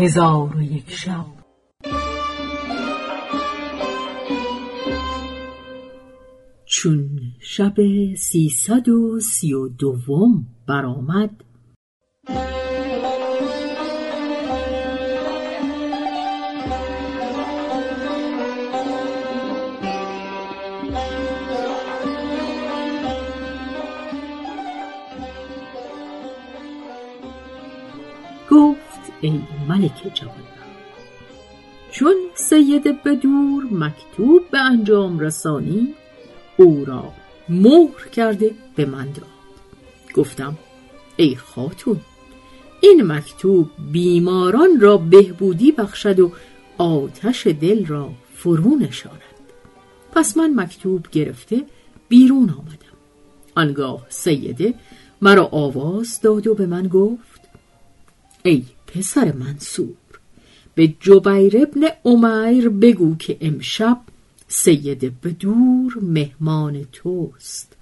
هزار و یک شب. چون شب سیصد و سی و دوم برآمد ای ملک جوان. چون سید بدور مکتوب به انجام رسانی او را مهر کرده به من داد. گفتم ای خاتون این مکتوب بیماران را بهبودی بخشد و آتش دل را فرو نشاند. پس من مکتوب گرفته بیرون آمدم. آنگاه سیده مرا آواز داد و به من گفت ای پسر منصور. به جبیر ابن عمیر بگو که امشب سید بدور مهمان توست.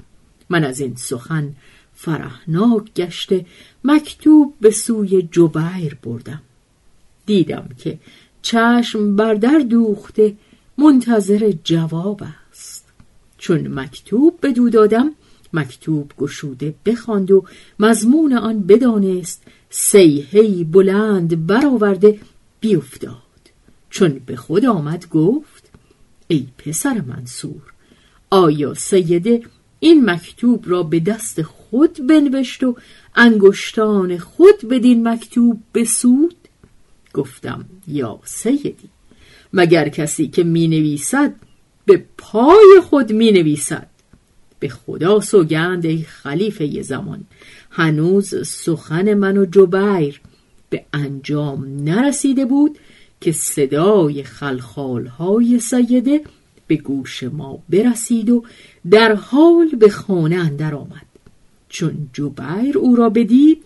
من از این سخن فرحناک گشته مکتوب به سوی جبیر بردم. دیدم که چشم بر در دوخته منتظر جواب است. چون مکتوب بدو دادم مکتوب گشوده بخواند و مضمون آن بدانست سیهی بلند برآورده بیفتاد. چون به خود آمد گفت ای پسر منصور آیا سیده این مکتوب را به دست خود بنوشت و انگشتان خود بدین مکتوب بسود گفتم یا سیدی مگر کسی که می نویسد به پای خود می نویسد؟ به خدا سوگند ای خلیفه زمان. هنوز سخن من و جبیر به انجام نرسیده بود که صدای خلخالهای سیده به گوش ما برسید و در حال به خانه اندر آمد. چون جبیر او را بدید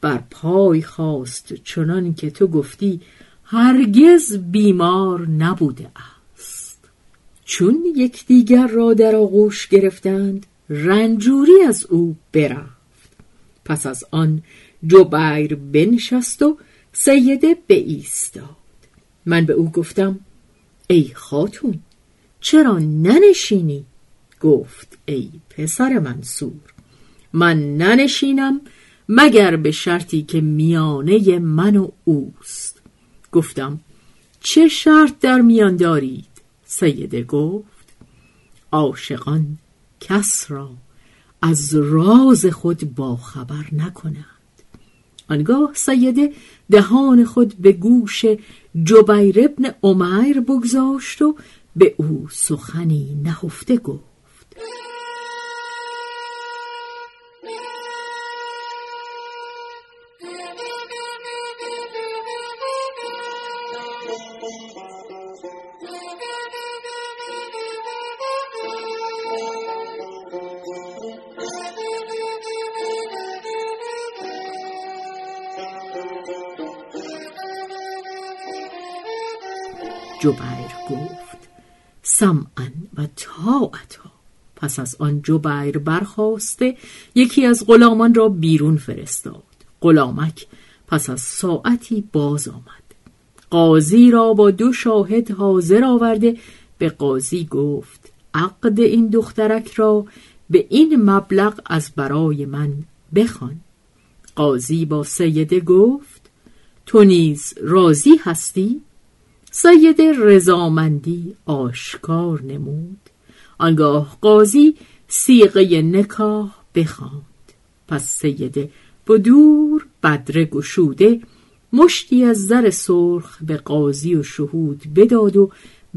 بر پای خواست چنان که تو گفتی هرگز بیمار نبوده است چون یکدیگر را در آغوش گرفتند رنجوری از او برفت پس از آن جبیر بنشست و سیده به ایستاد من به او گفتم ای خاتون چرا ننشینی؟ گفت ای پسر منصور من ننشینم مگر به شرطی که میانه من و اوست گفتم چه شرط در میان دارید؟ سیده گفت عاشقان کس را از راز خود با خبر نکنند. آنگاه سیده دهان خود به گوش جبیر ابن عمیر بگذاشت و به او سخنی نهفته گفت. جبیر گفت سمعا و طاعتا. پس از آن جبیر برخواسته یکی از غلامان را بیرون فرستاد. غلامک پس از ساعتی باز آمد. قاضی را با دو شاهد حاضر آورده به قاضی گفت عقد این دخترک را به این مبلغ از برای من بخوان. قاضی با سیده گفت تو نیز راضی هستی؟ سید رضامندی آشکار نمود. آنگاه قاضی سیغه نکاح بخواند. پس سید بدور بدره گشوده مشتی از زر سرخ به قاضی و شهود بداد و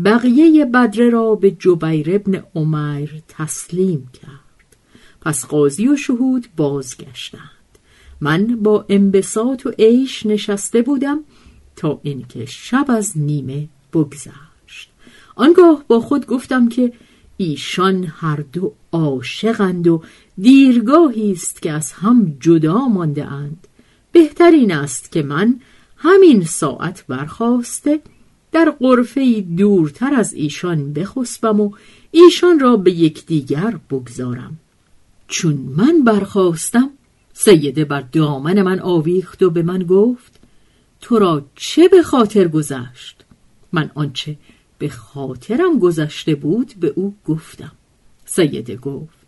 بقیه بدره را به جبیر ابن عمیر تسلیم کرد. پس قاضی و شهود بازگشتند. من با انبساط و عیش نشسته بودم تا اینکه شب از نیمه بگذشت. آنگاه با خود گفتم که ایشان هر دو عاشقند و دیرگاهی است که از هم جدا مانده اند. بهترین است که من همین ساعت برخواسته در قرفه دورتر از ایشان بخسبم و ایشان را به یکدیگر بگذارم. چون من برخواستم سیده بر دامن من آویخت و به من گفت تو را چه به خاطر گذشت؟ من آنچه به خاطرم گذشته بود به او گفتم. سیده گفت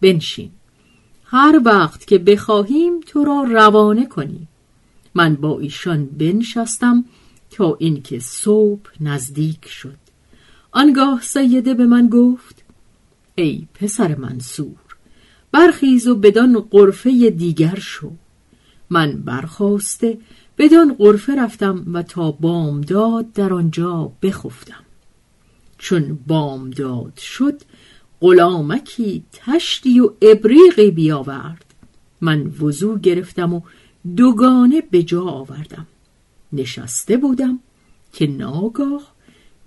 بنشین. هر وقت که بخواهیم تو را روانه کنیم. من با ایشان بنشستم تا اینکه صبح نزدیک شد. آنگاه سیده به من گفت ای پسر منصور برخیز و بدان قرفه دیگر شو. من برخواسته بدان قرفه رفتم و تا بامداد در آنجا بخفتم. چون بامداد شد غلامکی تشتی و ابریقی بیاورد. من وضو گرفتم و دوگانه به جا آوردم. نشسته بودم که ناگاه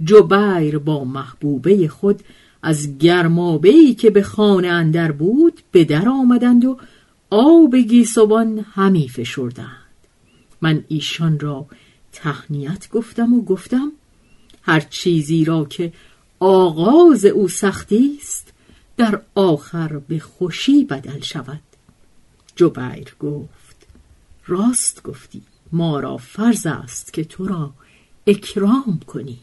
جبیر با محبوبه خود از گرمابهی که به خانه اندر بود به در آمدند و آب گیسوان همی فشردند. من ایشان را تهنیت گفتم و گفتم هر چیزی را که آغاز او سختی است در آخر به خوشی بدل شود. جبیر گفت راست گفتی ما را فرض است که تو را اکرام کنی.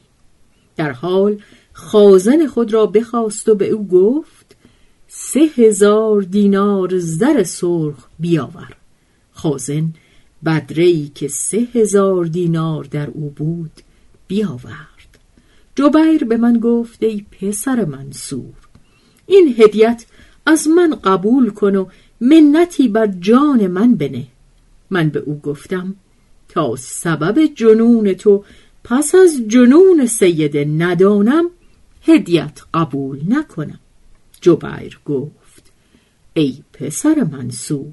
در حال خازن خود را بخواست و به او گفت سه هزار دینار زر سرخ بیاور. خازن بدری که سه هزار دینار در او بود بیاورد. جبیر به من گفت ای پسر منصور این هدیت از من قبول کن و منتی بر جان من بنه. من به او گفتم تا سبب جنون تو پس از جنون سیده ندانم هدیت قبول نکنم. جبیر گفت ای پسر منصور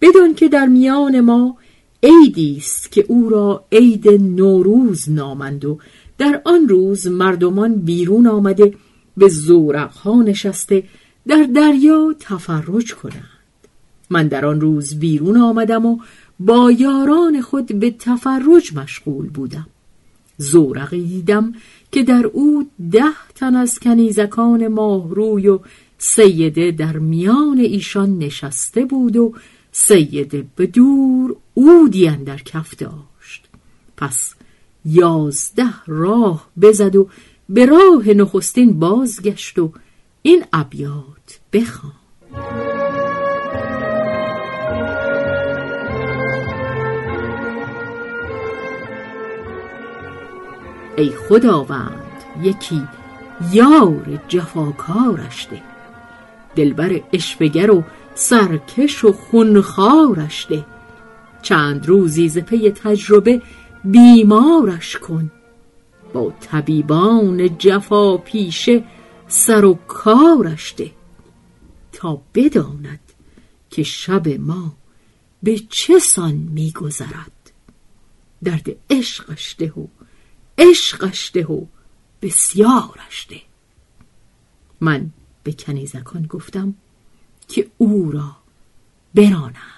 بدان که در میان ما عیدی است که او را عید نوروز نامند و در آن روز مردمان بیرون آمده به زورقها نشسته در دریا تفرج کنند. من در آن روز بیرون آمدم و با یاران خود به تفرج مشغول بودم. زورقی دیدم که در او ده تن از کنیزکان ماهروی و سیده در میان ایشان نشسته بود و سیده به دور اودی در کف داشت. پس یازده راه بزد و به راه نخستین بازگشت و این ابیات بخوان ای خداوند یکی یار جفاکارش ده دلبر اشفگر و سرکش و خونخارش ده چند روزی ز پی تجربه بیمارش کن. با طبیبان جفا پیشه سر و کارش ده تا بداند که شب ما به چه سان میگذرد. درد عشقش ده و عشقش ده و بسیارش ده. من به کنیزکان گفتم که او را برانند